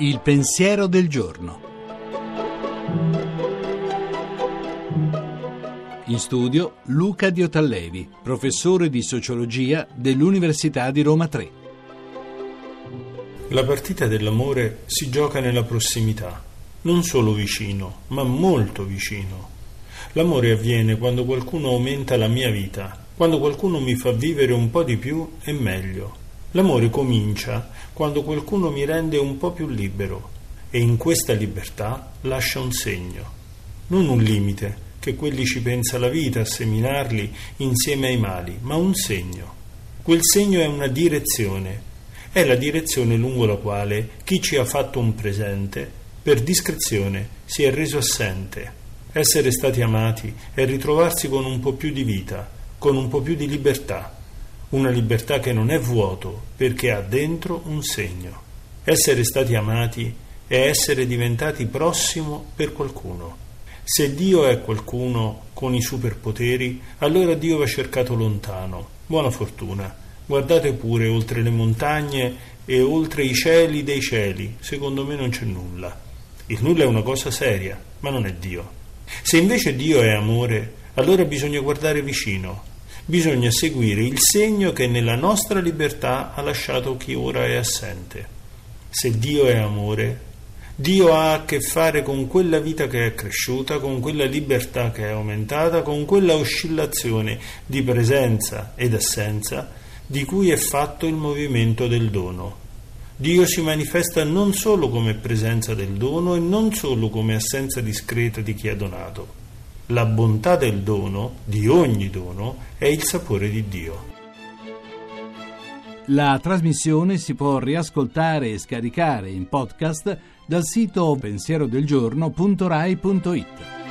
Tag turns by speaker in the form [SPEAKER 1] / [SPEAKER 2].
[SPEAKER 1] Il pensiero del giorno. In studio Luca Diotallevi, professore di sociologia dell'Università di Roma 3.
[SPEAKER 2] La partita dell'amore si gioca nella prossimità, non solo vicino, ma molto vicino. L'amore avviene quando qualcuno aumenta la mia vita, quando qualcuno mi fa vivere un po' di più e meglio. L'amore comincia quando qualcuno mi rende un po' più libero e in questa libertà lascia un segno, non un limite, che quelli ci pensa la vita a seminarli insieme ai mali, ma un segno. Quel segno è una direzione, è la direzione lungo la quale chi ci ha fatto un presente, per discrezione, si è reso assente. Essere stati amati è ritrovarsi con un po' più di vita, con un po' più di libertà, una libertà che non è vuoto perché ha dentro un segno. Essere stati amati è essere diventati prossimo per qualcuno. Se Dio è qualcuno con i superpoteri, allora Dio va cercato lontano. Buona fortuna. Guardate pure oltre le montagne e oltre i cieli dei cieli. Secondo me non c'è nulla. Il nulla è una cosa seria, ma non è Dio. Se invece Dio è amore, allora bisogna guardare vicino. Bisogna seguire il segno che nella nostra libertà ha lasciato chi ora è assente. Se Dio è amore, Dio ha a che fare con quella vita che è cresciuta, con quella libertà che è aumentata, con quella oscillazione di presenza ed assenza di cui è fatto il movimento del dono. Dio si manifesta non solo come presenza del dono e non solo come assenza discreta di chi ha donato. La bontà del dono, di ogni dono, è il sapore di Dio.
[SPEAKER 1] La trasmissione si può riascoltare e scaricare in podcast dal sito pensierodelgiorno.rai.it.